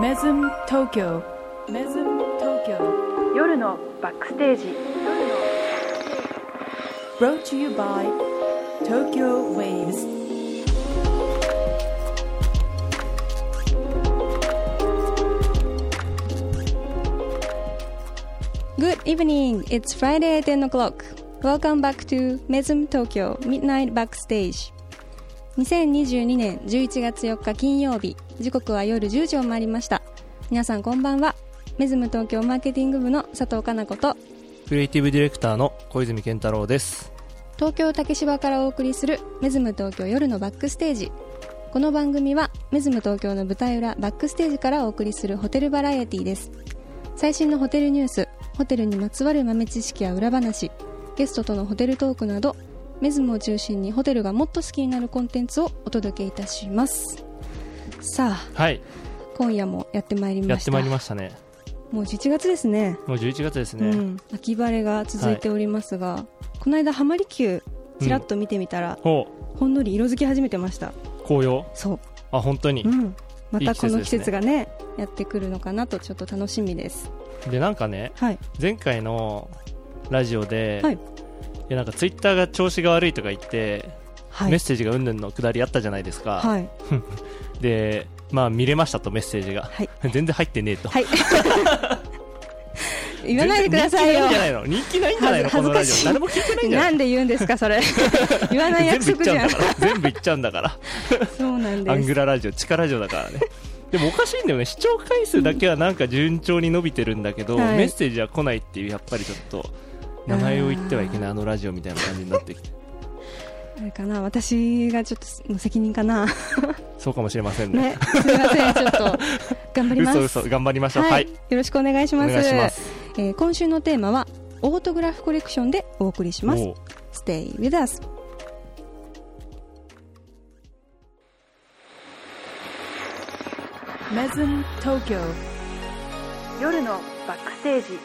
メズム東京メズム東京夜のバックステージ Brought to you by Tokyo Waves Good evening. It's Friday at 10 o'clock. Welcome back to Mesm Tokyo Midnight Backstage. 2022年11月4日金曜日。時刻は夜10時を回りました。皆さんこんばんは。メズム東京マーケティング部の佐藤かな子とクリエイティブディレクターの小泉健太郎です。東京竹芝からお送りするメズム東京夜のバックステージ。この番組はメズム東京の舞台裏バックステージからお送りするホテルバラエティです。最新のホテルニュース、ホテルにまつわる豆知識や裏話、ゲストとのホテルトークなど、メズムを中心にホテルがもっと好きになるコンテンツをお届けいたします。さあ、はい、今夜もやってまいりました。やってまいりましたね。もう11月ですね。もう11月ですね。うん、秋晴れが続いておりますが、この間浜離宮ちらっと見てみたら、ほほんのり色づき始めてました。う、紅葉？そう、あ、本当に？う。ん、またこの季節ですね。ねやってくるのかなとちょっと楽しみです。で、なんかね、はい。前回のラジオで、はい。いやなんかツイッターが調子が悪いとか言って、はい。メッセージがうんぬんのくだりあったじゃないですか。はい で、まあ見れましたとメッセージが。はい。全然入ってねえと。はい。言わないでくださいよ。人気ないんじゃないの？人気ないんじゃない。誰も聞いてないんじゃなないんで言うんですかそれ。言わない約束じゃん。全部言っちゃうんだから。そうなんアンですグララジオ、地下ラジオだからね。でもおかしいんだよね、視聴回数だけはなんか順調に伸びてるんだけど、はい。メッセージは来ないっていう、やっぱりちょっと、名前を言ってはいけないあのラジオみたいな感じになってきて、あれかな。私がちょっとの責任かな。そうかもしれませんね。ね。すみません。ちょっと頑張ります。嘘嘘、頑張りましょう。ははい。い。よろしくお願いしおます。願いします。えー今週のテーマはオートグラフコレクションでお送りします。Stay with us. メズム東京。夜のバックステージ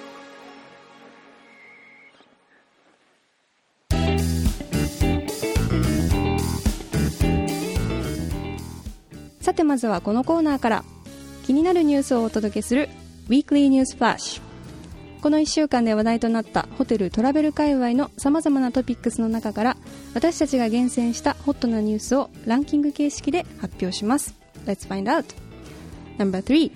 さてまずはこのコーナーから気になるニュースをお届けする Weekly News Flash この1週間で話題となったホテルトラベル界隈のさまざまなトピックスの中から私たちが厳選したホットなニュースをランキング形式で発表します。Let's find out. No.3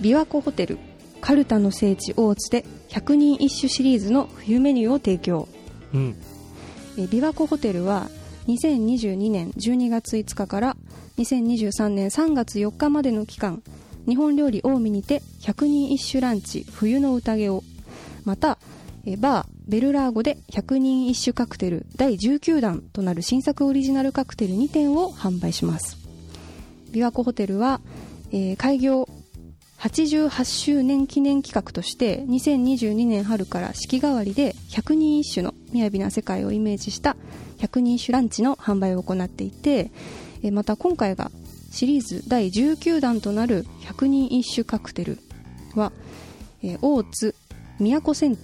琵琶湖ホテルカルタの聖地大津で100人一首シリーズの冬メニューを提供。うん。えー琵琶湖ホテルは2022年12月5日から2023年3月4日までの期間日本料理近江にて100人一首ランチ冬の宴を。またバーベルラーゴで100人一首カクテル第19弾となる新作オリジナルカクテル2点を販売します。琵琶湖ホテルは、えー開業88周年記念企画として2022年春から四季替わりで100人一首の雅な世界をイメージした100人一首ランチの販売を行っていてえーまた今回がシリーズ第19弾となる100人一首カクテルは、えー大津都銭湯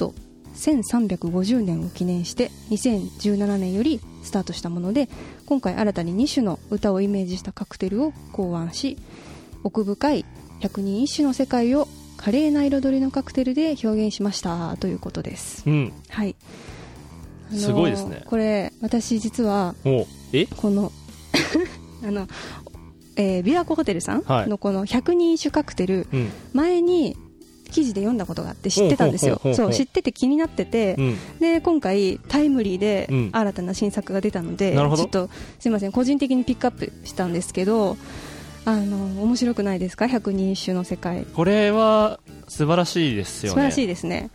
1350年を記念して2017年よりスタートしたもので今回新たに2種の歌をイメージしたカクテルを考案し奥深い百人一首の世界を華麗な彩りのカクテルで表現しましたということですうん。はい、あのーすごいですね。これ私実はえ？この あの、えー、琵琶湖ホテルさんはい。のこの百人一首カクテル、うん。前に記事で読んだことがあって知ってたんですよ。そう知ってて気になってて、うん。で今回タイムリーでうん。新たな新作が出たので、なるほど。ちょっとすいません個人的にピックアップしたんですけどあの面白くないですか？百人一首の世界。これは素晴らしいですよね。素晴らしいですね。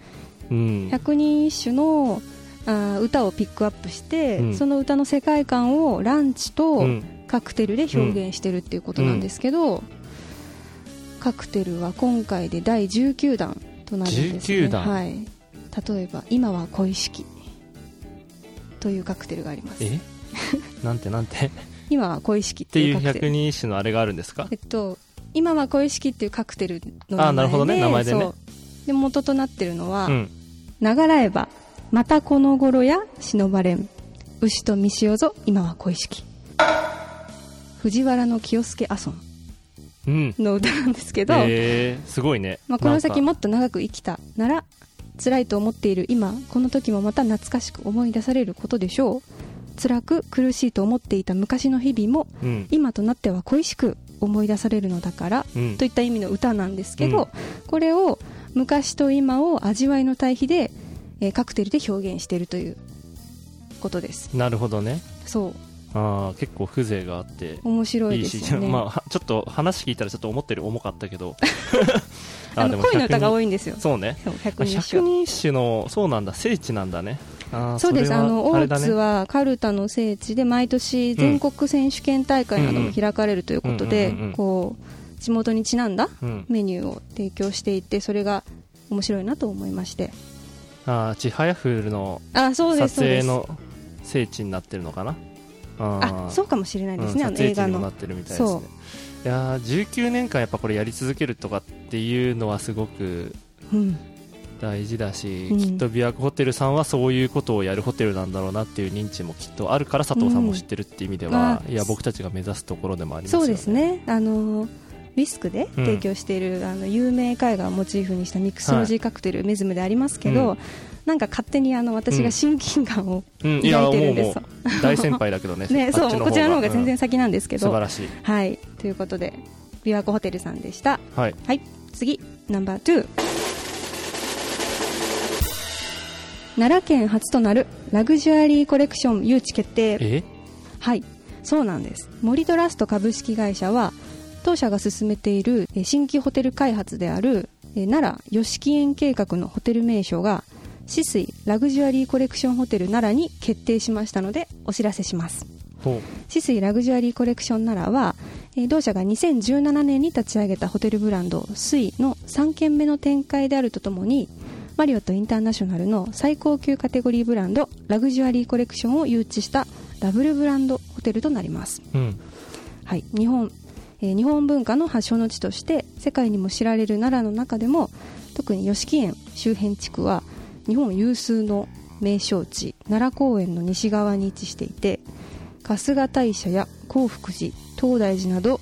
うん。百人一首のあー歌をピックアップして、うん。その歌の世界観をランチとうん。カクテルで表現してるっていうことなんですけど、カクテルは今回で第19弾となるんです、ね、19弾。はい、例えば「今は恋しき」というカクテルがあります。え？なんてなんて？っ今は恋しきってていう百人一首のあれがあるんですか？えっと今は恋しきっていうカクテルの名前であなるほどね。名前でね。で元となってるのは、うん。流らえばまたこの頃や忍ばれん。牛と三潮ぞ今は恋しき。藤原の清介阿孫うん。の歌なんですけど、えー、すごいね。まあ、この先もっと長く生きたなら辛いと思っている今この時もまた懐かしく思い出されることでしょう。辛く苦しいと思っていた昔の日々もうん。今となっては恋しく思い出されるのだからうん。といった意味の歌なんですけど、うん。これを昔と今を味わいの対比で、えーカクテルで表現しているということです。なるほどね。そう。あー結構風情があって。面白いですよね。まあは、ちょっと話聞いたらちょっと思ったより重かったけど。あの恋の歌が多いいんですよ。そうね。百まあ人一首。百人一首のそうなんだ聖地なんだね。そうです。あの大津はカルタの聖地で毎年全国選手権大会なども開かれるということで地元にちなんだうん、メニューを提供していてそれが面白いなと思いましてあーちはやふるのあそうです撮影の聖地になってるのかな？ああそうかもしれないですね、うんあの映画の。撮影地にもなってるみたいですね。いやー19年間やっぱこれやり続けるとかっていうのはすごくうん。大事だし、うん。きっと琵琶湖ホテルさんはそういうことをやるホテルなんだろうなっていう認知もきっとあるから佐藤さんも知ってるっていう意味では、うん。いや僕たちが目指すところでもありますよね。そうですね。あのウィスクで提供している、あの有名絵画をモチーフにしたミクスロジーカクテル、メズムでありますけど、うん。なんか勝手にあの私が親近感を抱いてるんです、う大先輩だけどね。ね、そうこちらの方が全然うん先なんですけど、素晴らしい。はい。ということで琵琶湖ホテルさんでした。はい。はい。次ナンバー2奈良県初となるラグジュアリーコレクション誘致決定。え？はい。そうなんです。森トラスト株式会社は当社が進めているえー新規ホテル開発であるえー奈良吉木園計画のホテル名称が止水ラグジュアリーコレクションホテル奈良に決定しましたのでお知らせします。ほ止水ラグジュアリーコレクション奈良は、えー同社が2017年に立ち上げたホテルブランド水の3軒目の展開であるとともにマリオットインターナショナルの最高級カテゴリーブランドラグジュアリーコレクションを誘致したダブルブランドホテルとなります、ううん。はい、日本、えー日本文化の発祥の地として世界にも知られる奈良の中でも特に吉木園周辺地区は日本有数の名勝地奈良公園の西側に位置していて春日大社や興福寺東大寺など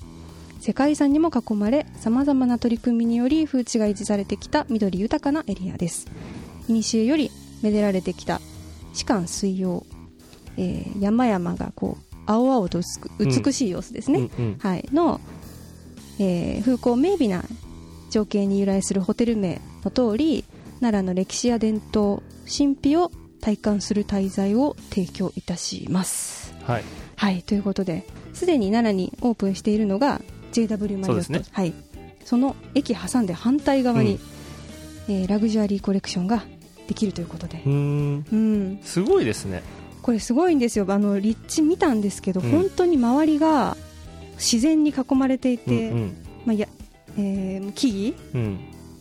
世界遺産にも囲まれさまざまな取り組みにより風致が維持されてきた緑豊かなエリアです。古よりめでられてきた士官水曜、えー山々がこう青々と美しい様子ですね、うんうん。はい、の、えー風光明媚な情景に由来するホテル名の通り奈良の歴史や伝統神秘を体感する滞在を提供いたします。はい。はい。ということですでに奈良にオープンしているのが JW マリオット。ね。はい、その駅挟んで反対側に、えーラグジュアリーコレクションができるということで。うん、すごいですねこれすごいんですよ。あの立地見たんですけど、うん。本当に周りが自然に囲まれていて、うんまあやえー木々うん。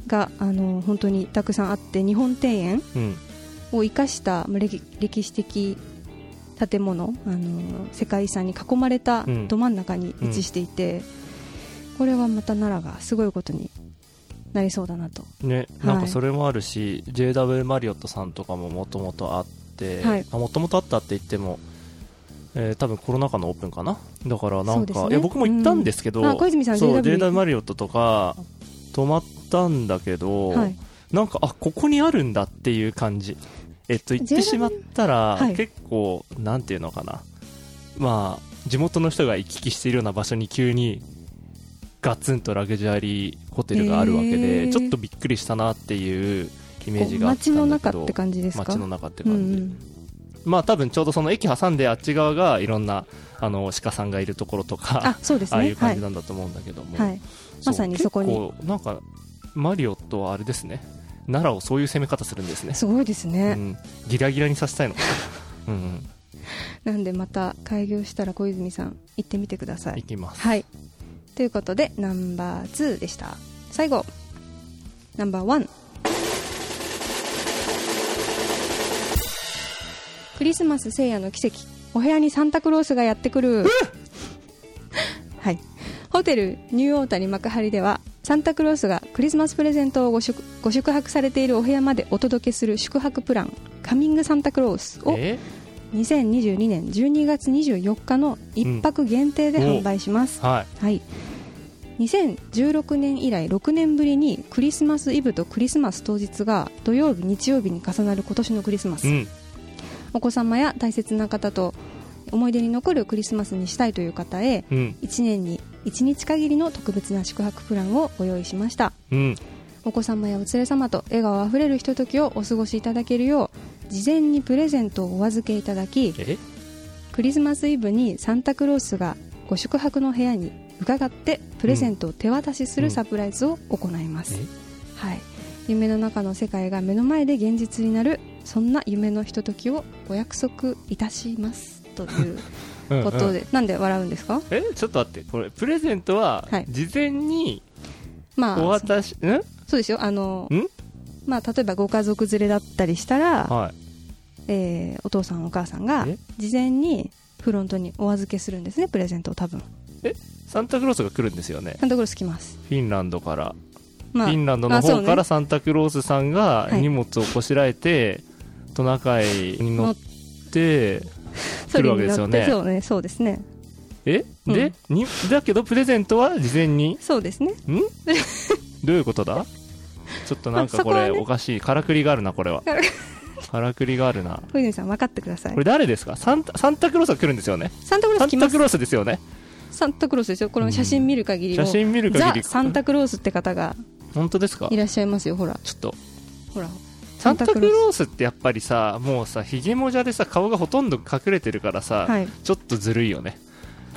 があの本当にたくさんあって日本庭園うん。を生かしたまあ歴歴史的建物あの世界遺産に囲まれたうん。ど真ん中に位置していて、これはまた奈良がすごいことになりそうだなと。ね、はいなんかそれもあるし、JW マリオットさんとかももともとあっもともとあったって言っても、えー多分コロナ禍のオープンかな？だからなんですね。いや僕も行ったん。ですけど、うんあ小泉さんそう JW JW マリオットとか泊まったんだけど、はい。なんかあここにあるんだっていう感じ。えっと行ってしまったら、はい。結構なんていうのかな。まあ地元の人が行き来しているような場所に急にガツンとラグジュアリーホテルがあるわけで、へー。ちょっとびっくりしたなっていうイメージが街の中って感じですか？街の中って感じ、うんうん、まあ多分ちょうどその駅挟んであっち側がいろんなあの鹿さんがいるところとかあそうです、ね、ああいう感じなんだと思うんだけども、はい。はい、まさにそこに。なんかマリオットはあれですね。奈良をそういう攻め方するんですね。すごいですね、うん、ギラギラにさせたいの うん、うん、なんでまた開業したら小泉さん行ってみてください。行きます。はい。ということでナンバー2でした。最後。ナンバー1クリスマス聖夜の奇跡。お部屋にサンタクロースがやってくる。はい。ホテルニューオータニ幕張ではサンタクロースがクリスマスプレゼントをご宿ご宿泊されているお部屋までお届けする宿泊プランカミングサンタクロースをえ？2022年12月24日の1泊限定で販売します、はい。はい。2016年以来6年ぶりにクリスマスイブとクリスマス当日が土曜日日曜日に重なる今年のクリスマス、うんお子様や大切な方と思い出に残るクリスマスにしたいという方へうん。1年に1日限りの特別な宿泊プランをご用意しました。うん。お子様やお連れ様と笑顔あふれるひとときをお過ごしいただけるよう事前にプレゼントをお預けいただきえ？クリスマスイブにサンタクロースがご宿泊の部屋に伺ってプレゼントを手渡しするサプライズを行います、はい、夢の中の世界が目の前で現実になるそんな夢のひとときをお約束いたしますという うんことで、なんで笑うんですか？えちょっと待って。これプレゼントははい。事前にまあお渡し、ん？そうですよ。あのん？まあ例えばご家族連れだったりしたら、はい。えーお父さんお母さんがえ？事前にフロントにお預けするんですねプレゼントを多分。サンタクロースが来るんですよね？サンタクロース来ます。フィンランドから、まあフィンランドの方からサンタクロースさんがはい。荷物をこしらえて、トナカイに乗って来るわけですよね。そうねそうですね。え？で、に？だけどプレゼントは事前に？そうですね。どういうことだ？ちょっとなんかこれおかしいからくりがあるなこれは。からくり。があるな。小泉さん分かってください。これ誰ですか？サンタサンタクロースが来るんですよね。サンタクロース来ます。サンタクロースですよね。サンタクロースですよ。この写真見る限りも写真見る限り。ザ・サンタクロースって方が本当ですか？いらっしゃいますよほら。ちょっと。ほらサンタクロースってやっぱりさもうさひげもじゃでさ顔がほとんど隠れてるからさ、はい。ちょっとずるいよね。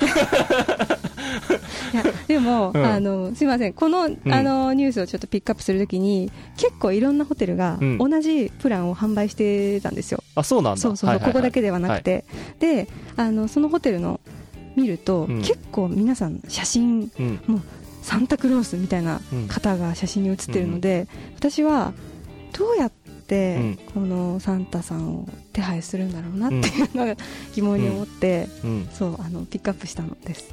いやでも、うん。あのすいません。この,、ん。あのニュースをちょっとピックアップするときに結構いろんなホテルがうん。同じプランを販売してたんですよ、あそうなんだ。そうそう。ここだけではなくて、であのそのホテルの見ると、うん。結構皆さん写真うん。サンタクロースみたいなうん。方が写真に写ってるので、私はどうやってうん。このサンタさんを手配するんだろうなっていうのが疑問に思って、うん。そうあのピックアップしたのです。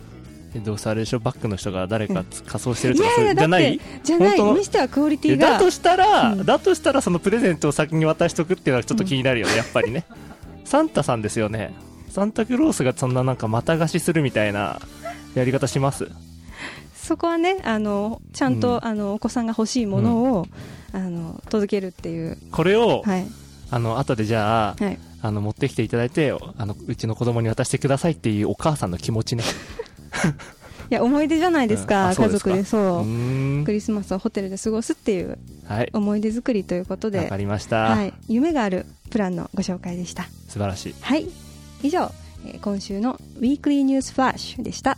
えどうせあれでしょバックの人が誰かうん。仮装してるいとかじゃない？じゃない。本当にしてはクオリテえィが。だとしたら、うん。だとしたらそのプレゼントを先に渡しとくっていうのはちょっと気になるよね、やっぱりね。サンタさんですよね。サンタクロースがそんななんかまた貸しするみたいなやり方します？そこはねあのちゃんと、うん。あのお子さんが欲しいものを、あの届けるっていう。これを、はい。あの後でじゃあはい。あの持ってきていただいてあのうちの子供に渡してくださいっていうお母さんの気持ちね。いや思い出じゃないですうん。か、うですか。族で。そう。クリスマスをホテルで過ごすっていうはい。思い出作りということわでかりました、はい、夢があるプランのご紹介でした。素晴らしい。はい。以上、えー今週のウィークリーニュースフラッシュでした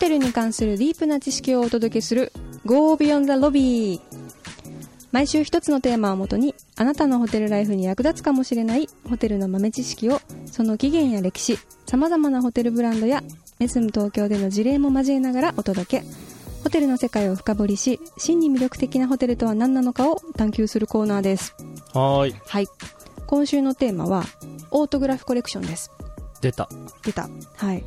テルに関するディープな知識をお届けする Go Beyond the Lobby 毎週一つのテーマをもとにあなたのホテルライフに役立つかもしれないホテルの豆知識をその起源や歴史さまざまなホテルブランドやメスム東京での事例も交えながらお届け。ホテルの世界を深掘りし真に魅力的なホテルとは何なのかを探求するコーナーです。はーい。はい。今週のテーマはオートグラフコレクションです。出た。出た。はい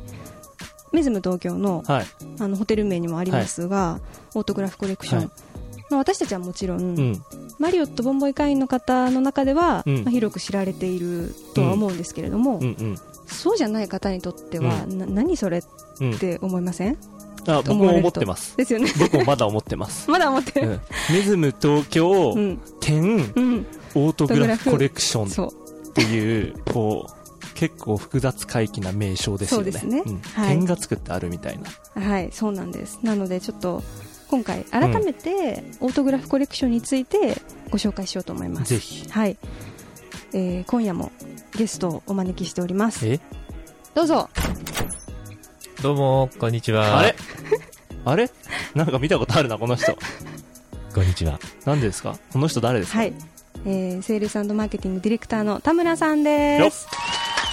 メズム東京のはい。あのホテル名にもありますが、オートグラフコレクション、はい。まあ、私たちはもちろん、うん。マリオットボンボイ会員の方の中では、うん。まあ、広く知られているとは思うんですけれども、うん。うん。そうじゃない方にとっては、な何それっうん。て思いません？あ僕も思ってます。ですよね。僕もまだ思ってます、まだ思ってる、うん、メズム東京うん。点うん。オートグラフコレクションっていうこう結構複雑回帰な名称ですよね。そうですね。ん。はい。点がつくってあるみたいな。はいそうなんです。なのでちょっと今回改めてオートグラフコレクションについてご紹介しようと思います。ぜひ。はい、えー今夜もゲストをお招きしております。え？どうぞ。どうも、こんにちは。あれ？あれ？なんか見たことあるなこの人。こんにちは。何ですか？この人誰ですか、はい、えー、セールスマーケティングディレクターの田村さんよっ。です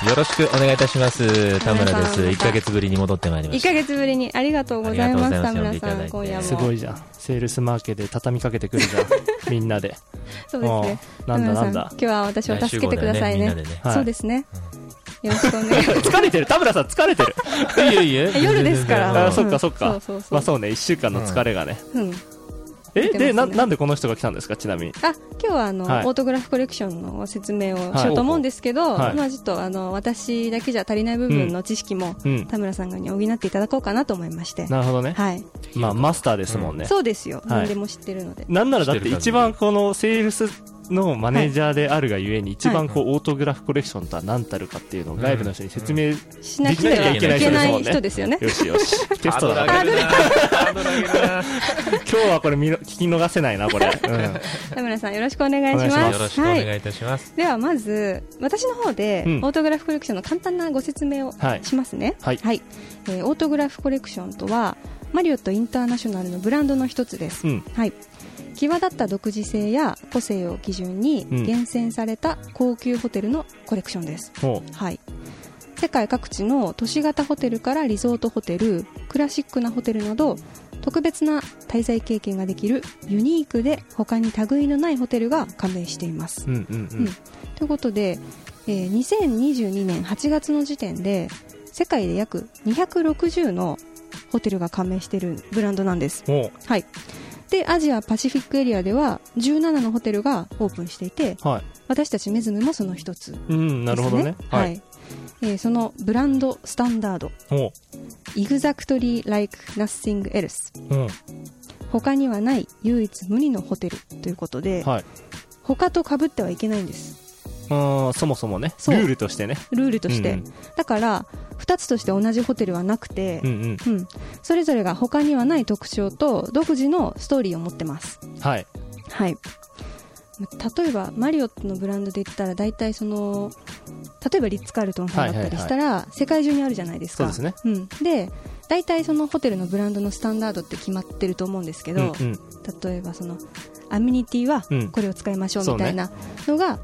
よろしくお願いいたします。田村です。田村さん1ヶ月ぶりに戻ってまいりま1した。ヶ月ぶりにありがとうございます。田村さん今夜も。すごいじゃん。セールスマーケで畳みかけてくるじゃん。みんなで。そうですね。うんなんだなんだ田村さん今日は私を助けてくださいね。ねねはいそうですね、よろしくお願いします。疲れてる。田村さん疲れてる。いえいえ。夜ですから。あそっかそっか。そうそうそう。まあそうね。1週間の疲れがね、うんえでななんでこの人が来たんですか？ちなみに。あ今日はあの、はい。オートグラフコレクションのご説明をしようと思うんですけど、はい。まあちょっとあの私だけじゃ足りない部分の知識も、うん。田村さんがに補っていただこうかなと思いまして、なるほどね、はい、まあマスターですもんね、そうですよ、はい。何でも知ってるので。なんならだって一番このセールスのマネージャーであるがゆえに一番こうオートグラフコレクションとは何たるかっていうのを外部の人に説明しなくてはいけない人ですよね。よしよし。テストだ。今日はこれ聞き逃せないなこれ、うん。田村さんよろしくお願いします。よろしくお願いいたします。ではまず私の方で、うん。オートグラフコレクションの簡単なご説明をはい。しますね。はい。えーオートグラフコレクションとはマリオットインターナショナルのブランドの一つです。うん。はい。際立った独自性や個性を基準にうん厳選された高級ホテルのコレクションです。ほはい。世界各地の都市型ホテルからリゾートホテル、クラシックなホテルなど、特別な滞在経験ができるユニークで他に類のないホテルが加盟しています。ううんうんうん、ということで、えー2022年8月の時点で世界で約260のホテルが加盟しているブランドなんです。ほはい。で、アジアパシフィックエリアでは17のホテルがオープンしていて、うはい。私たちメズムもその一つです、ね。うんなるほどね。は。はい。いえーそのブランドスタンダード、ほ Exactly Like Nothing Else ううん。他にはない唯一無二のホテルということで、はい。他と被ってはいけないんです。うんそもそもね。ルールとしてね。ルールとして。うん。だから、2つとして同じホテルはなくて、うんうんうん、それぞれが他にはない特徴と独自のストーリーを持ってます。はいはい。例えば、マリオットのブランドで言ったら、大体その、例えばリッツ・カールトンさんだったりしたら、世界中にあるじゃないですか。そうですね。うん。で、大体そのホテルのブランドのスタンダードって決まってると思うんですけど、うんうん例えばその、アミニティはうんこれを使いましょうみたいなのが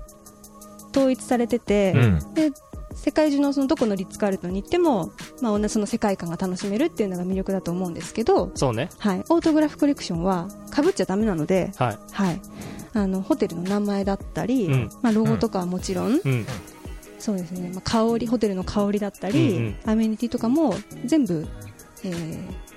統一されてて、うん。で世界中のそのどこのリッツ・カールトンに行っても、まあ、同じその世界観が楽しめるっていうのが魅力だと思うんですけど、そうね。はい、オートグラフコレクションはかぶっちゃダメなので、はい。はい、あのホテルの名前だったり、うん。まあ、ロゴとかはもちろん、うん。そうですね、まあ、香りホテルの香りだったり、うんうん。アメニティとかも全部、えー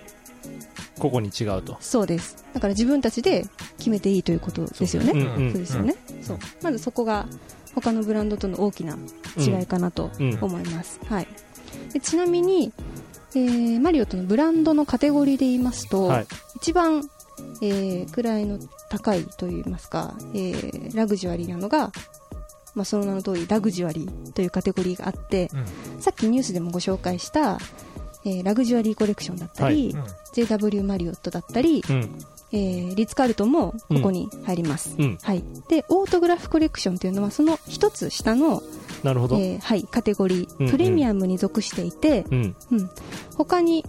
個々に違うと。そうです。だから自分たちで決めていいということですよね。そうですよね、そう。まずそこが他のブランドとの大きな違いかなとうん。思います、はい、でちなみに、えーマリオットのブランドのカテゴリーで言いますと、はい。一番、えー位の高いといいますか、えーラグジュアリーなのが、まあ、その名の通りラグジュアリーというカテゴリーがあって、さっきニュースでもご紹介した、えーラグジュアリーコレクションだったり、うん JW マリオットだったり、うんえーリッツ・カールトンもここに入ります、うん。はい、でオートグラフコレクションというのはその一つ下の、なるほど。えーはい、カテゴリー、うんうん。プレミアムに属していて、うん。うん、他に、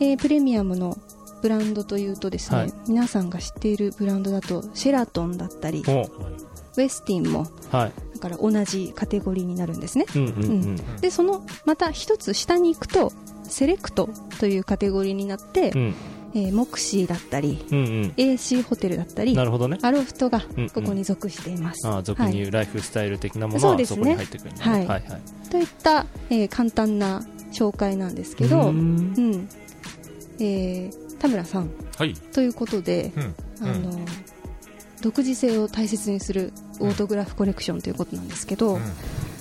えープレミアムのブランドというとですね、はい。皆さんが知っているブランドだとシェラトンだったりお。ウェスティンもはい。だから同じカテゴリーになるんですね。うんうん。うん。でそのまた一つ下に行くとセレクトというカテゴリーになって、うんえーモクシーだったりうんうん。AC ホテルだったりなるほどね。アロフトがうんうん。ここに属しています、ああ俗にはい。言うライフスタイル的なものはそこに入ってくるね。はい。はいはい。といった、えー簡単な紹介なんですけど、うん。ん。えー田村さん。はい。ということで、うん。あの独自性を大切にするオートグラフコレクションということなんですけど、うん。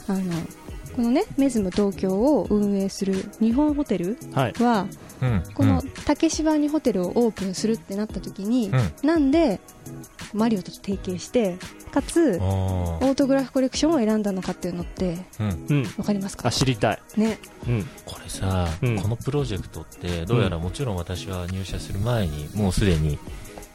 あのこのねメズム東京を運営する日本ホテルはい。はうん。この竹芝にホテルをオープンするってなった時に、うん、なんでマリオと提携してかつあオートグラフコレクションを選んだのかっていうのってーうん。うん。わかりますか？あ知りたい。ね。うん。これさ、うん。このプロジェクトってどうやらもちろん私は入社する前にもうすでに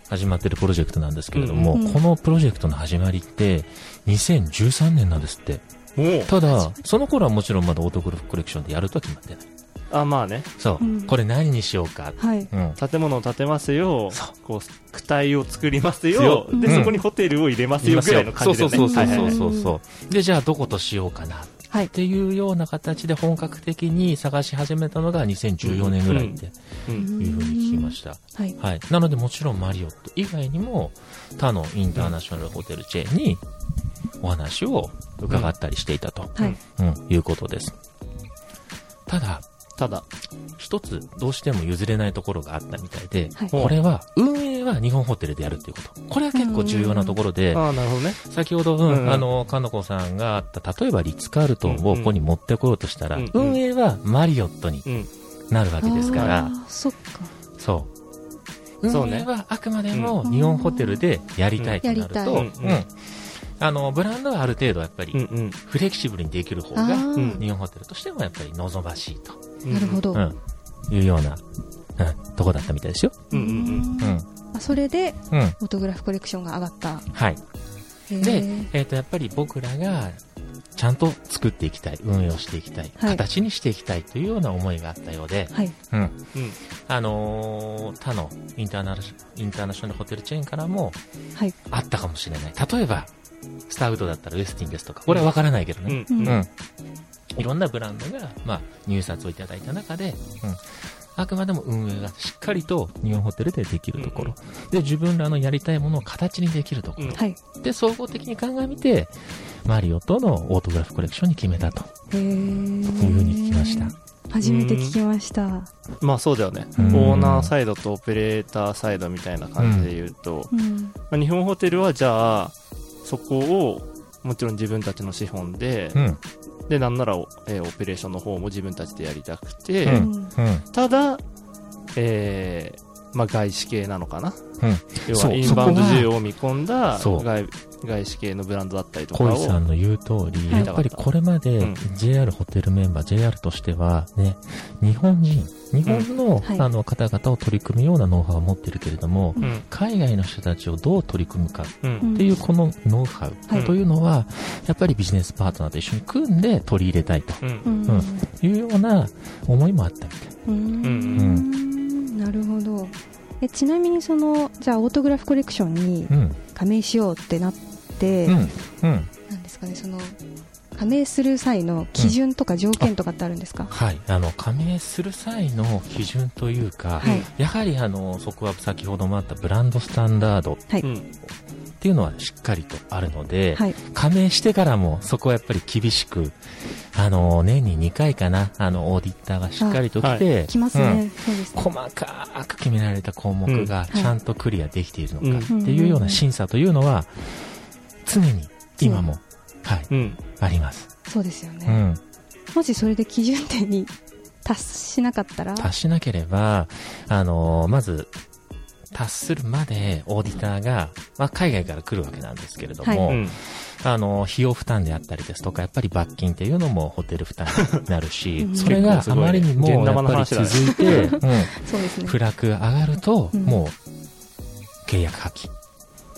始まってるプロジェクトなんですけれども、うん。うんこのプロジェクトの始まりって2013年なんですって。おただその頃はもちろんまだオートグラフコレクションでやるとは決まってないあまあね。そう、うん。これ何にしようか。はい。うん。建物を建てますよ。そう。こう躯体を作りますよ。うん。でそこにホテルを入れますよぐらいの感じで、ね、そうそうそうそうそうそう。で、じゃあどことしようかな。はい。っていうような形で本格的に探し始めたのが2014年ぐらいってうん。いうふうに聞きました。はい。はい。なのでもちろんマリオット以外にも他のインターナショナルホテルチェーンにお話を伺ったりしていたと、はい。うん。いうことです。ただ、ただ一つどうしても譲れないところがあったみたいで、はい。これは運営は日本ホテルでやるっていうこと。これは結構重要なところで、ああなるほどね。先ほど、うんうんうん。あの、かのこさんがあった、例えばリッツ・カールトンをここに持ってこようとしたら、うんうん。運営はマリオットにうんなるわけですから、あーそっか。そう。そうね。運営はあくまでも日本ホテルでやりたいとなると、あの、ブランドはある程度やっぱりうんうん。フレキシブルにできる方あが、ー日本ホテルとしてもやっぱり望ましいと、うんなるほどうん、いうような、うん、とこだったみたいですよ。うんうんうんうん。あそれでうん。オートグラフコレクションが上がったはい。で、えっ、と、やっぱり僕らが、ちゃんと作っていきたい、運営をしていきたい、はい形にしていきたいというような思いがあったようで、はいうん。うんあのー他のインターナシインターナショナルホテルチェーンからもはいあったかもしれない。例えば、スタウドだったらウエスティンですとか、これはわからないけどね。うんうんうん。いろんなブランドが、まあ、入札をいただいた中で、うん。あくまでも運営がしっかりと日本ホテルでできるところ。で、自分らのやりたいものを形にできるところ。うんはいで、総合的に鑑みて、マリオとのオートグラフコレクションに決めたというふうに聞きました。初めて聞きましたまあそうだよねうんオーナーサイドとオペレーターサイドみたいな感じで言うと、うんまあ、日本ホテルはじゃあそこをもちろん自分たちの資本で、うん。でなんならお、えーオペレーションの方も自分たちでやりたくて、うん。ただ、えーまあ、外資系なのかなうん。要はインバウンド需要を見込んだ外外資系のブランドだったりとかを小石さんの言う通り、はい。やっぱりこれまでうん。JR ホテルメンバー、JR としてはね、日本人、日本の,、はい。あの方々を取り組むようなノウハウを持ってるけれども、うん。海外の人たちをどう取り組むかっていうこのノウハウはい。というのは、やっぱりビジネスパートナーと一緒に組んで取り入れたいと。うん。いうような思いもあったみたい。うん。うん。なるほど。えちなみにそのじゃあオートグラフコレクションにうん。加盟しようってなって、うん。うん。なんですかねその加盟する際の基準とか条件とかってあるんですか、はい。あの、加盟する際の基準というか、はい。やはりあの、そこは先ほどもあったブランドスタンダードはい、うんっていうのはしっかりとあるので、はい。加盟してからもそこはやっぱり厳しく、あの、年に2回かな、あの、オーディッターがしっかりと来て、来ますね、細かく決められた項目がうん。ちゃんとクリアできているのかうん。っていうような審査というのは、常に今も、はい、うん。あります。そうですよね、うん。もしそれで基準点に達しなかったら？達しなければ、あのまず、達するまでオーディターが、まあ、海外から来るわけなんですけれども、はうん。あの、費用負担であったりですとか、やっぱり罰金っていうのもホテル負担になるしう、ん。それがあまりにもやっぱり続いて、うん、そうですね。フラッグが上がると、うん。もう、契約破棄。っ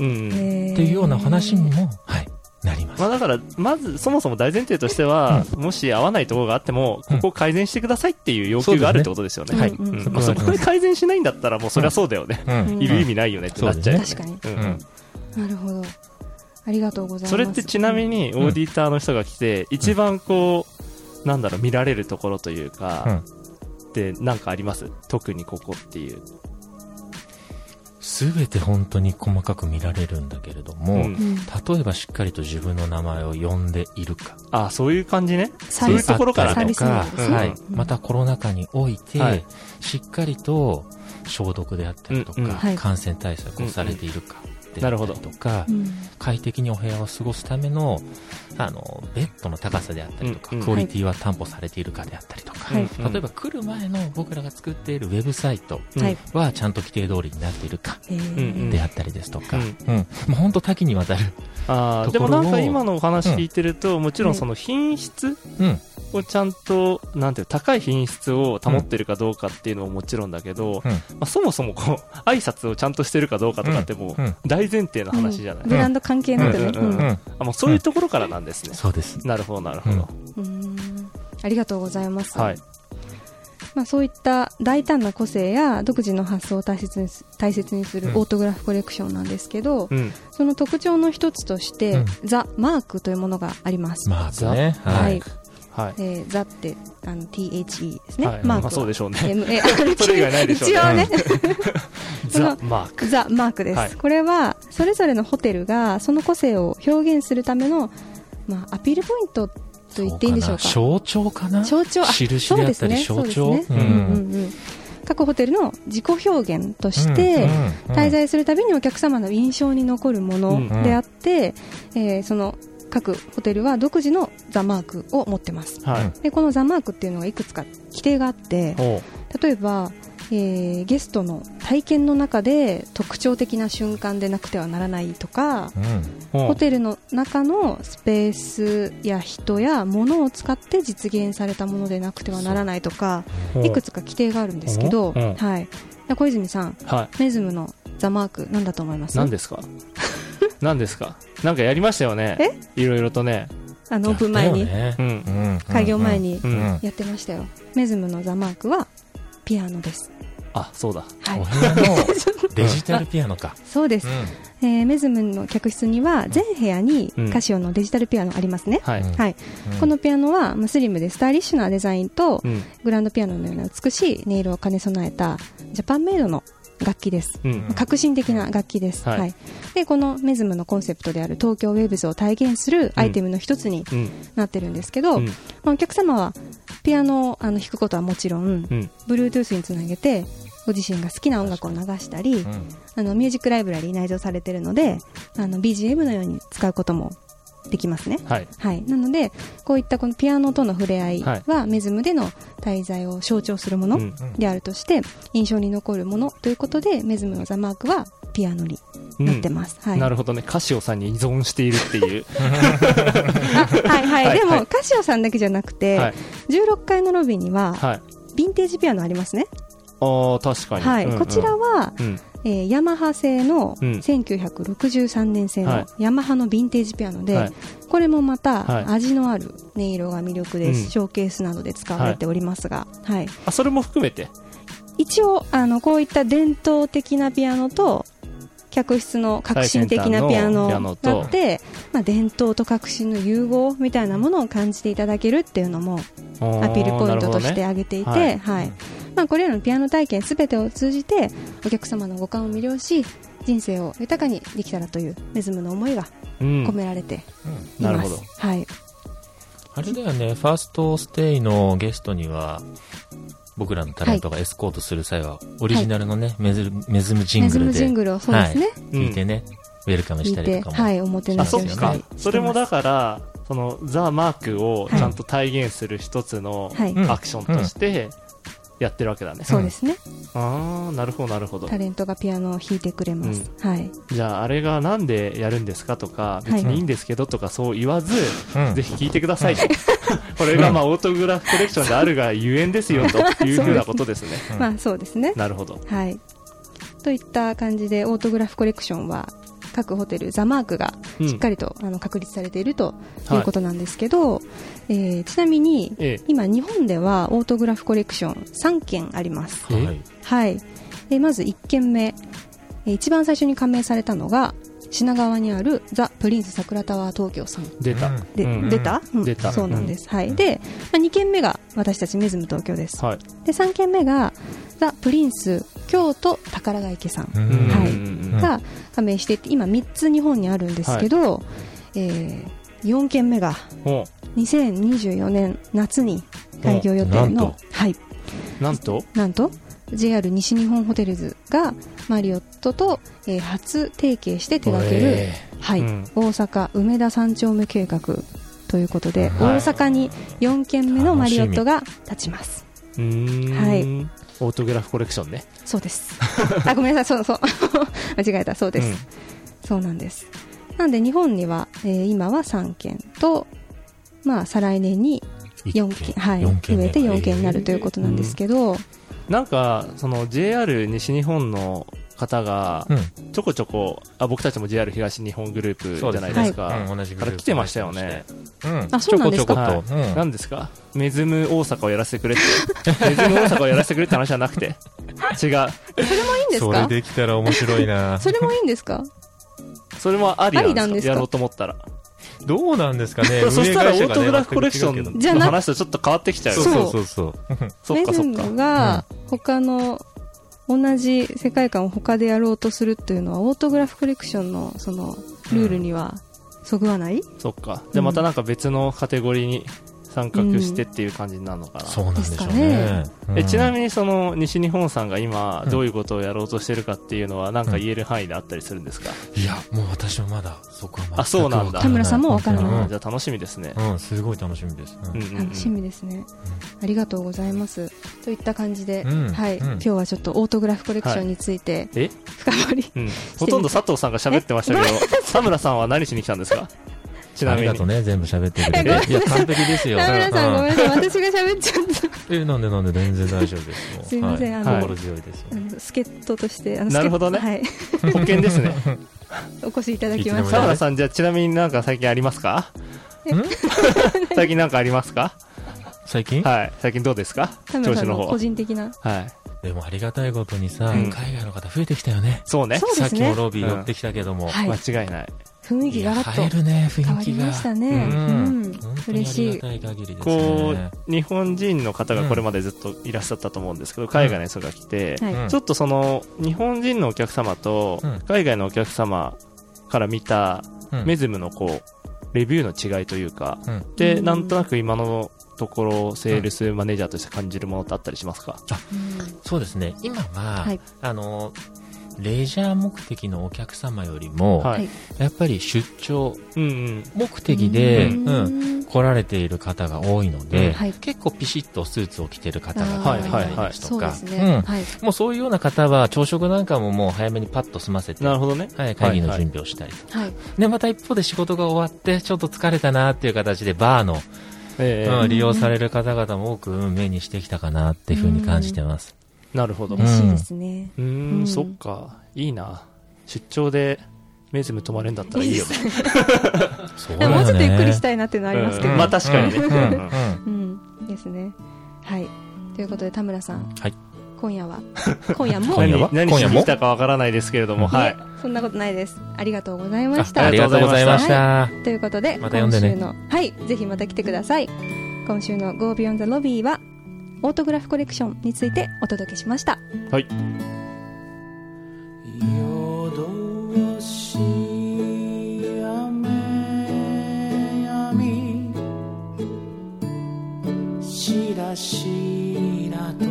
うんへーていうような話にも、はい、なります。まあ、。だから、まず、そもそも大前提としては、もし合わないところがあっても、うん。ここを改善してくださいっていう要求があるってことですよね。そこで改善しないんだったら、もうそりゃそうだよね。うん。うんいる意味ないよねってなっちゃう。確かに。うん。うんなるほど。ありがとうございます。それってちなみに、オーディターの人が来て、一番こう、なんだろう、見られるところというか、ってなんかあります？特にここっていう。すべて本当に細かく見られるんだけれども、うん。うん例えばしっかりと自分の名前を呼んでいるか。あ、そういう感じね。そういうところからとか、ねはい。うん。またコロナ禍において、はい。しっかりと消毒であったりとか、うんうん。はい。感染対策をされているか、ったなるほどりとか、うん快適にお部屋を過ごすための、あの、ベッドの高さであったりとか、うんうん。クオリティは担保されているかであったりとか、はい。うん例えば来る前の僕らが作っているウェブサイトうんはちゃんと規定通りになっているか、であったりですとか、ううん。多岐にわたる。あでもなんか今のお話聞いてると、もちろんその品質うん。をちゃんと、なんていうの高い品質を保ってるかどうかっていうのももちろんだけど、うん。まあ、そもそもこう、挨拶をちゃんとしてるかどうかとかってもううん大前提の話じゃない、うんブランド関係なくね、うん。あもうそういうところからなんですね。そうです。なるほど、なるほど。うんうんありがとうございます、はい。まあ、そういった大胆な個性や独自の発想を大切にす大切にするうんオートグラフコレクションなんですけど、うんその特徴の一つとして、うんザ・マークというものがあります。マークね。ははいい。はい。えーザってあの THE ですね、はい。マークはまあそうでしょうね。それ以外ないでしょうね。一応ね、ザ・マーク。ザ・マークです、はい。これはそれぞれのホテルがその個性を表現するための、まあ、アピールポイントと言っていいんでしょうか。象徴かな？象徴。あ印であったりそうですね。象徴？そうですね。うん。うんうん各ホテルの自己表現として、滞在するたびにお客様の印象に残るものであって、えーその各ホテルは独自のザ・マークを持ってます。はい。でこのザ・マークっていうのがいくつか規定があって例えば、えーゲストの体験の中で特徴的な瞬間でなくてはならないとかうん。ホテルの中のスペースや人や物を使って実現されたものでなくてはならないとかいくつか規定があるんですけど、う。ん。はい、で小泉さんはメズムのザ・マーク何だと思います？い何ですか？何ですか？なんかやりましたよね。いろいろとねあのオープン前に。ねうん。うん。開業前にうん。やってましたよ、メズムのザ・マークはピアノです、あそうだ。はい。デジタルピアノか。そうです、えーメズムの客室には全部屋にうん。カシオのデジタルピアノありますね、はい。うん。はい、うん。このピアノはまあスリムでスタイリッシュなデザインとうん。グランドピアノのような美しい音色を兼ね備えたジャパンメイドの楽器です。うん。革新的な楽器です、はい。はい。でこのメズムのコンセプトである東京ウェーブズを体現するアイテムの一つにうん。なってるんですけど、うん。まあお客様はピアノをあの弾くことはもちろん、うん。Bluetooth につなげてご自身が好きな音楽を流したり、うん。あのミュージックライブラリー内蔵されているのであの BGM のように使うこともできますね。はい。はい、なのでこういったこのピアノとの触れ合いはメズムでの滞在を象徴するものうんであるとして印象に残るものということでメズムのザ・マークはピアノにうん。なってます。はい、なるほどね。カシオさんに依存しているっていう。あはいはい、はいでも、はいカシオさんだけじゃなくて、はい。16階のロビーにははい。ヴィンテージピアノありますね。ああ確かに。はい、うんうん。こちらは、うんえーヤマハ製のうん。1963年製はい。のヤマハのヴィンテージピアノで、はい。これもまたはい。味のある音色が魅力です、うん。ショーケースなどで使われておりますが、はい。あそれも含めて？一応あのこういった伝統的なピアノと客室の革新的なピアノがあって、まあ、伝統と革新の融合みたいなものを感じていただけるっていうのもアピールポイントとして挙げていて、なるほどねはいまあ、これらのピアノ体験すべてを通じてお客様の五感を魅了し人生を豊かにできたらというメズムの思いがうん。込められています、なるほど。はい、あれだよね、ファーストステイのゲストには、僕らのタレントがエスコートする際は、オリジナルのね、メズメズムジンメズムグルでジングルをそうですね、聞いてね、ウェルカムしたりとかも。はい、おもてなあそっか。しをしたりそれもだからそのザ・マークをちゃんと体現する一つのはい、うん。アクションとしてやってるわけだね、そうですね、ああなるほどなるほど。タレントがピアノを弾いてくれます、はい、じゃああれがなんでやるんですかとかはい。別にいいんですけどとかそう言わず、うん。ぜひ聞いてくださいと。これがまあオートグラフコレクションであるがゆえんですよという ふうなことですね。うんまあそうですね。なるほど。はい。といった感じで、オートグラフコレクションは、各ホテル、ザ・マークがうんしっかりと、あの確立されているとはいいうことなんですけど、えーちなみに、ええ今、日本ではオートグラフコレクション3件あります。えはい。はい。えーまず1件目、えー一番最初に加盟されたのが、品川にあるザ・プリンス桜タワー東京さん。出た、うんで、うん出た、うん出たそうなんです。はい。で、まあ、2件目が私たちメズム東京です。はいで、3件目が、ザ・プリンス京都宝ヶ池さん。うん。はい。うん。が加盟していて今3つ日本にあるんですけど、えー4件目がお。2024年夏に開業予定のお。なんと、はい、なんと？なんと JR 西日本ホテルズがマリオットと、えー初提携して手掛ける、えはい。うん。大阪梅田三丁目計画ということで、はい。大阪に4件目のマリオットが立ちます。はい。オートグラフコレクションねそうです。あごめんなさい。そうそう。間違えた。そうです、そうなんです。なんで日本には、えー今は3件と、まあ再来年に4件、はい、四件目。増えて4件になるということなんですけど、なんかその JR 西日本の方がうん。ちょこちょこあ僕たちも JR 東日本グループじゃないですか。うん、同じグループから来てましたよね。うん。あそうなんですか。ちょこちょこと。うん。何ですか？メズム大阪をやらせてくれって。メズム大阪をやらせてくれって話じゃなくて。違う。それもいいんですそれかできたら面白いな。それもいいんですか？それもありなんですか？やろうと思ったら。どうなんですかね？そしたらオートグラフコレクションじゃなの話とちょっと変わってきちゃう。そうよそうそう。そう。そっメズかそっか。ムが他の同じ世界観を他でやろうとするっていうのはオートグラフコレクションのそのルールにはそぐわない、そっか。じゃあまたなんか別のカテゴリーに参画してっていう感じになるのかな、そうなんでしょうですね。えちなに、みにその西日本さんが今うんどういうことをやろうとしてるかっていうのはなんか言える範囲であったりするんですか、いや、もう私はまだ、そこは全くあそうなんだ。田村さんもわからない。うん。じゃあ楽しみですね、うん、すごい楽しみです。うんうんうん。うん楽しみですね、ありがとうございます。といった感じで、うん。はい、うん。今日はちょっとオートグラフコレクションについてえ、深掘り、うん、ほとんど佐藤さんが喋ってましたけど田村さんは何しに来たんですか？ちなみに。ありがとうね、全部喋ってくれて。えい。や、完璧ですよ。田村さんごめんうなさい。私が喋っちゃった。え、なんでなんで全然大丈夫です。もう。すいませんはい。あの心強いです助っ人としてあのなるほどね。助っ保険ですね。はい、お越しいただきました。田村さんじゃあちなみになんか最近ありますか？ん？最近なんかありますか？最近？はい。最近どうですか？調子の方。個人的な。はい。でもありがたいことにさ、うん。海外の方増えてきたよね。そうね。そうですね。さっきもロビー寄ってきたけども。はい。間違いない雰囲気いやガラッと変わり。ましたね、ううん。嬉しい。こね。う日本人の方がこれまでずっといらっしゃったと思うんですけど海外の人が来てちょっとその日本人のお客様とうん。海外のお客様から見たうん。メズムのこうレビューの違いというかうん。でうんなんとなく今のところセールスマネージャーとして感じるものってあったりしますか？うんそうですね、今は、はい。あの、レジャー目的のお客様よりも、はい。はいやっぱり出張目的で、ううんん。来られている方が多いので、うん。はい。結構ピシッとスーツを着てる方がいたりですとか、もうそういうような方は朝食なんかももう早めにパッと済ませて、はなるほどね。い、会議の準備をしたりとか、はい。でまた一方で仕事が終わってちょっと疲れたなっていう形でバーの、ええ。うん利用される方々も多くうん目にしてきたかなっていうふうに感じてます。なるほど。ん嬉しいですね、うーうん。んそっか。いいな。出張でメズム泊まれんだったらいいよね。そうでももうちょっとゆっくりしたいなっていうのはありますけど、うんまあ確かにね。うんうん。うんですね。はい。ということで田村さん、はい。今夜は？今夜も？今夜は？何何しに来たかわからないですけれども。はい。いえそんなことないです。ありがとうございました。ありがとうございました。ということで、また読んでね。今週のはい。ぜひまた来てください。今週の Go Beyond the Lobby はオートグラフコレクションについてお届けしました。はい。夜通し雨やみしらしらと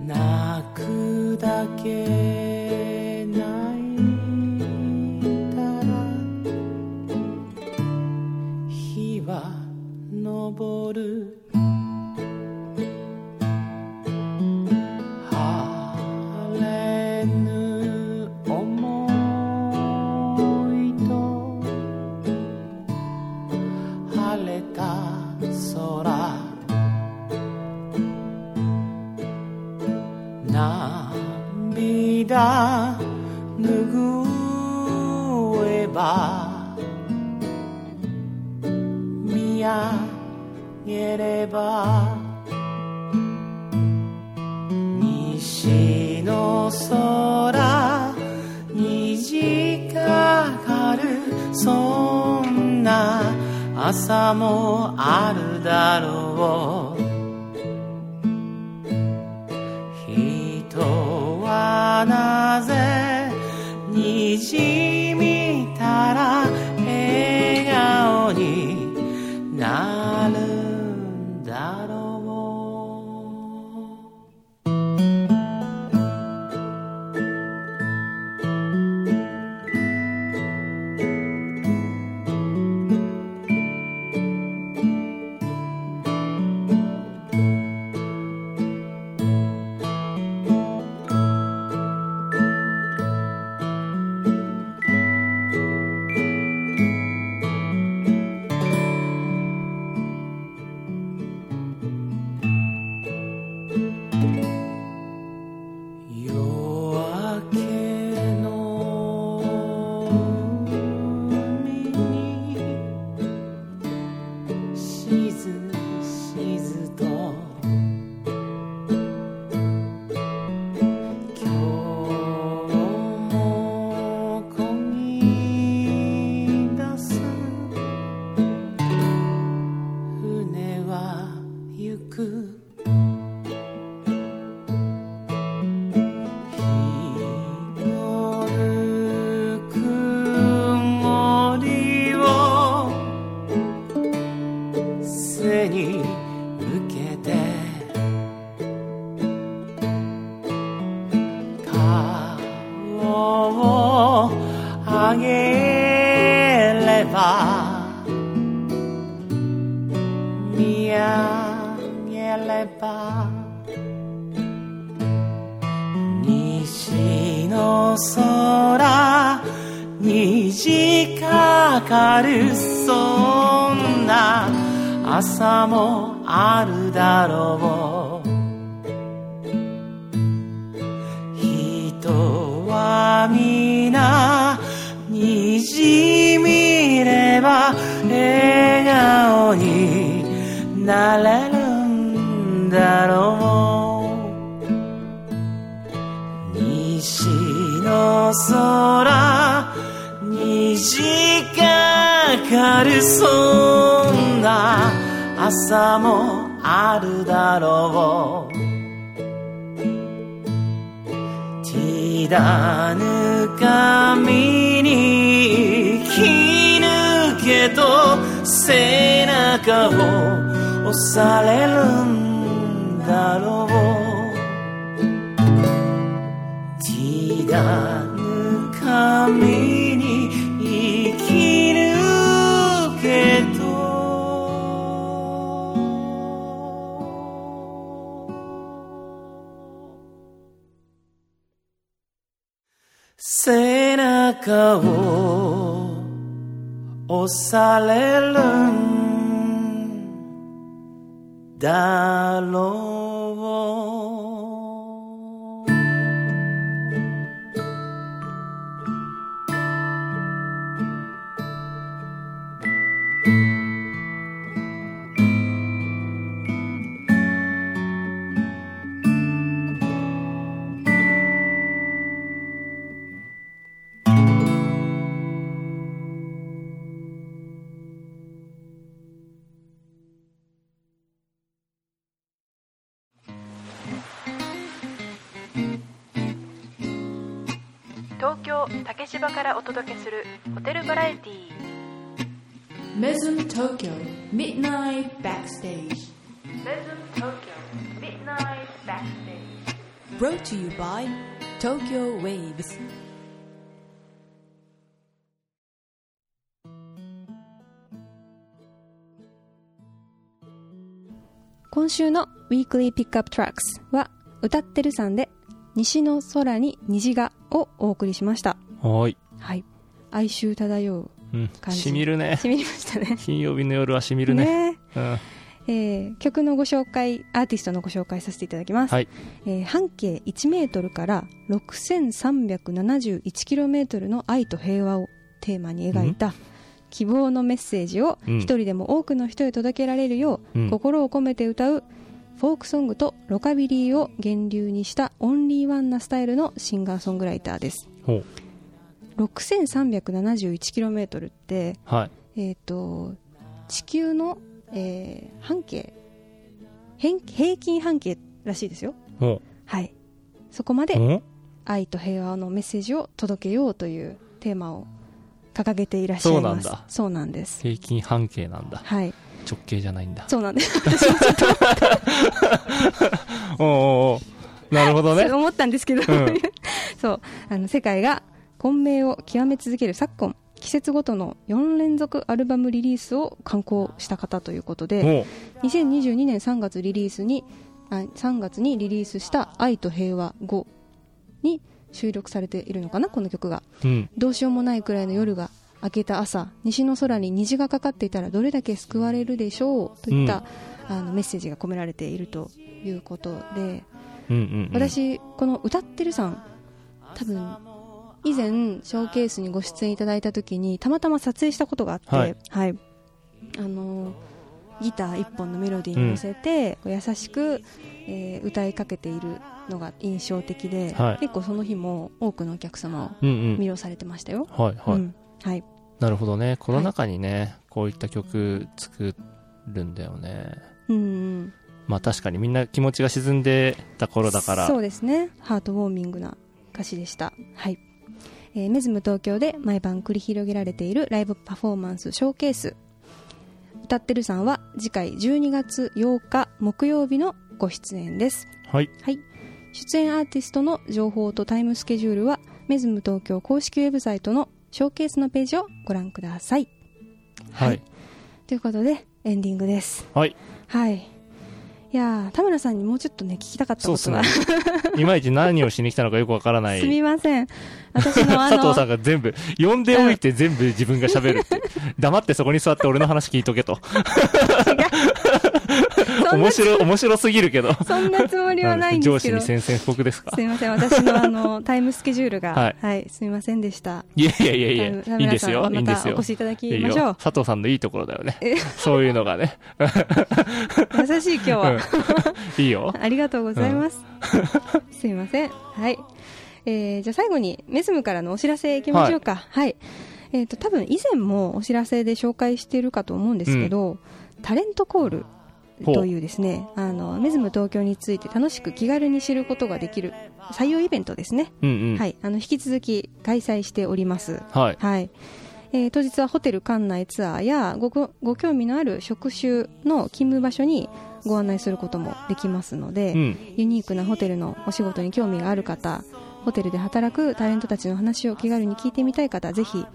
泣くだけ昇る。晴れぬ思いと。晴れた空。涙拭えば。見上げれば西の空虹かかる。そんな朝もあるだろう。人はなぜ虹見ただろう。ティダぬ髪に生き抜けと背中を押されるんだろう。テルバラエティー Mesm Tokyo Midnight Backstage. Mesm Tokyo Midnight Backstage Brought to you by Tokyo Waves. 今週の Weekly Pickup Tracks は歌ってるさんで西の空に虹がをお送りしましたはい。はい哀愁漂ううん。感じしみるね。しみりましたね金曜日の夜はしみるね。ねうん。えー曲のご紹介アーティストのご紹介させていただきます、はい。えー半径1メートルから 6371km の愛と平和をテーマに描いた希望のメッセージをうん一人でも多くの人へ届けられるよう、うん心を込めて歌うフォークソングとロカビリーを源流にしたオンリーワンなスタイルのシンガーソングライターです。6371km って、はい。えー、と地球の、えー半径平平均半径らしいですよ。ほはい。そこまで愛と平和のメッセージを届けようというテーマを掲げていらっしゃいます。そうなんだ。そうなんです。平均半径なんだ。はい。直径じゃないんだ。そうなんです。おうおなるほどね。思ったんですけど、ん。そう。あの世界が混迷を極め続ける昨今季節ごとの4連続アルバムリリースを刊行した方ということでほ2022年3月リリースにあ3月にリリースした「愛と平和5」に収録されているのかなこの曲がう。うん。どうしようもないくらいの夜が明けた朝西の空に虹がかかっていたらどれだけ救われるでしょうといった、あのメッセージが込められているということで、うんうんうん。私この歌ってるさん多分以前ショーケースにご出演いただいた時にたまたま撮影したことがあって、はい。あのギター1本のメロディーに乗せて、こう優しく、えー歌いかけているのが印象的で、はい。結構その日も多くのお客様をうんうん。魅了されてましたよ、はいはい。うん。はい、なるほどね。コロナ禍にね、こういった曲作るんだよね。うんうん。まあ確かにみんな気持ちが沈んでた頃だから。そうですね。ハートウォーミングな歌詞でした。はい、えーメズム東京で毎晩繰り広げられているライブパフォーマンスショーケース歌ってるさんは次回12月8日木曜日のご出演ですはい。はい出演アーティストの情報とタイムスケジュールはメズム東京公式ウェブサイトのショーケースのページをご覧ください。はい。ということで、エンディングです。はい。はい。いやー田村さんにもうちょっとね、聞きたかったことがそうっすね。。いまいち何をしに来たのかよくわからない。すみません。私の 佐藤さんが全部、呼んでおいて全部自分が喋るって。黙ってそこに座って俺の話聞いとけと。そんな 面白い、面白すぎるけど。そんなつもりはないんですけど。上司に宣戦布告ですか？すみません。私のあの、タイムスケジュールが、は はいい、すみませんでした。いやいやいやいや、いいんですよ。いいんですよお越。しいただきいいましょう。よ佐藤さんのいいところだよねえ？そういうのがね。優しい今日は。うんいいよ。ありがとうございます。すいません。はい。えー、じゃあ最後にメズムからのお知らせいきましょうか。はい。えっ、と、多分以前もお知らせで紹介しているかと思うんですけど、タレントコールというですね、あの、メズム東京について楽しく気軽に知ることができる採用イベントですね。うんうん。はい。あの、引き続き開催しております。はい。はい。えー当日はホテル館内ツアーやごごご興味のある職種の勤務場所にご案内することもできますので、うん。ユニークなホテルのお仕事に興味がある方ホテルで働くタレントたちの話を気軽に聞いてみたい方ぜひ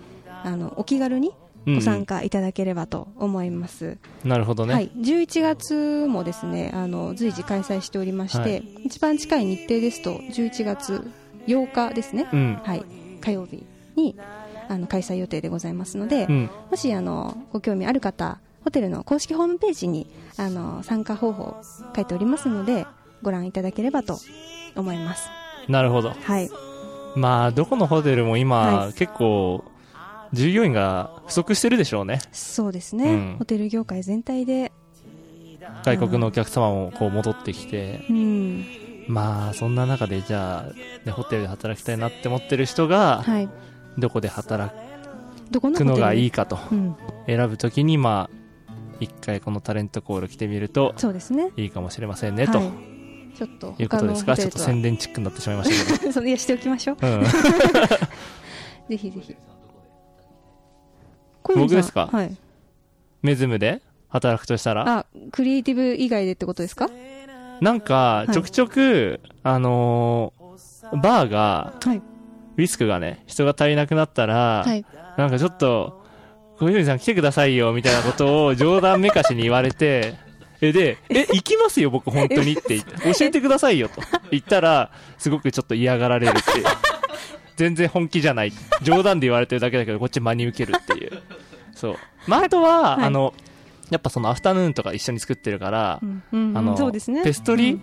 あのお気軽にうんご参加いただければと思います、なるほどね。はい、11月もですねあの随時開催しておりまして、はい一番近い日程ですと11月8日ですね、うん。はい、火曜日にあの開催予定でございますので、うん。もしあのご興味ある方ホテルの公式ホームページにあの参加方法書いておりますのでご覧いただければと思いますなるほど。はいまあ、どこのホテルも今、はい結構、従業員が不足してるでしょうね。そうですね、うん。ホテル業界全体で。外国のお客様もこう戻ってきて、うん。まあ、そんな中でじゃあ、ね、ホテルで働きたいなって思ってる人が、はい。どこで働くのがいいかとうん、選ぶときに、まあ、一回このタレントコール来てみるとそうですね。いいかもしれませんね、と。はい。ちょっということですか？ちょっと宣伝伝チックになってしまいましたけど。それしておきましょう。うん、ぜひぜひ僕ですか？はい。メズムで？働くとしたら、あクリエイティブ以外でってことですか？なんか、ちょくちょく、あのーバーが、はい。ウィスクがね、人が足りなくなったら、はい。なんかちょっと、小泉さん来てくださいよ、みたいなことを冗談めかしに言われて、え、で、え、行きますよ、僕本当にって言って、教えてくださいよ、と。言ったら、すごくちょっと嫌がられるっていう。全然本気じゃない。冗談で言われてるだけだけど、こっち真に受けるっていう。そう。まあ、あとは、はい。あの、やっぱそのアフタヌーンとか一緒に作ってるから、うんうんあの、そうですね。ペストリー、うん。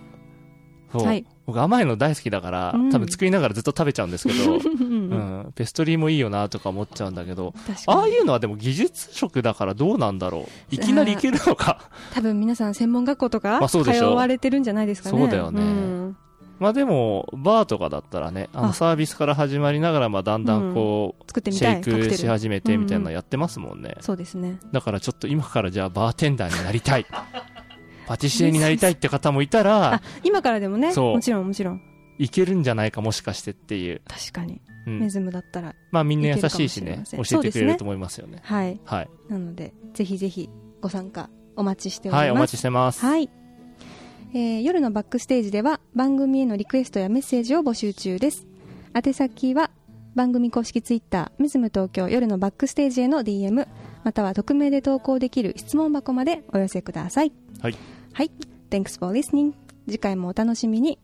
そう、はい。僕甘いの大好きだから、うん。多分作りながらずっと食べちゃうんですけど、うん。ペストリーもいいよなとか思っちゃうんだけど、ああいうのはでも技術職だからどうなんだろう。いきなりいけるのか。多分皆さん専門学校とかまあそうでし通われてるんじゃないですかね。そうだよね。んまあでも、バーとかだったらね、あ。のあサービスから始まりながら、まあだんだんこう、作ってみたシェイクし始めてみたいなうんうん。のやってますもんね。そうですね。だからちょっと今からじゃあバーテンダーになりたい。パティシエになりたいって方もいたらあ、今からでもね。もちろんもちろん。いけるんじゃないかもしかしてっていう。確かに、うん。メズムだったらまあみんな優しいしね、教えてくれると思いますよね。はい。はい。なのでぜひぜひご参加お待ちしております。はい、お待ちしてます。はいえー夜のバックステージでは番組へのリクエストやメッセージを募集中です宛先は番組公式ツイッターメズム東京夜のバックステージへの DM または匿名で投稿できる質問箱までお寄せくださいはい。はい。Thanks for listening. 次回もお楽しみに。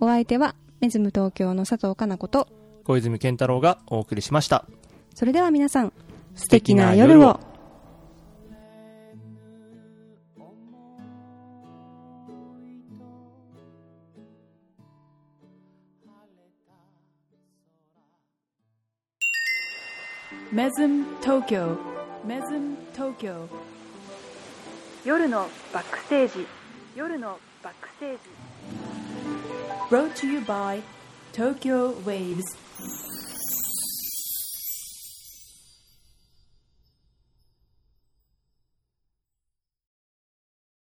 お相手は、メズム東京の佐藤かな子と、小泉健太郎がお送りしました。それでは皆さん、素敵な夜を。メズム東京メズム東京夜のバックステージ。夜のバックステージ。Brought to you by Tokyo Waves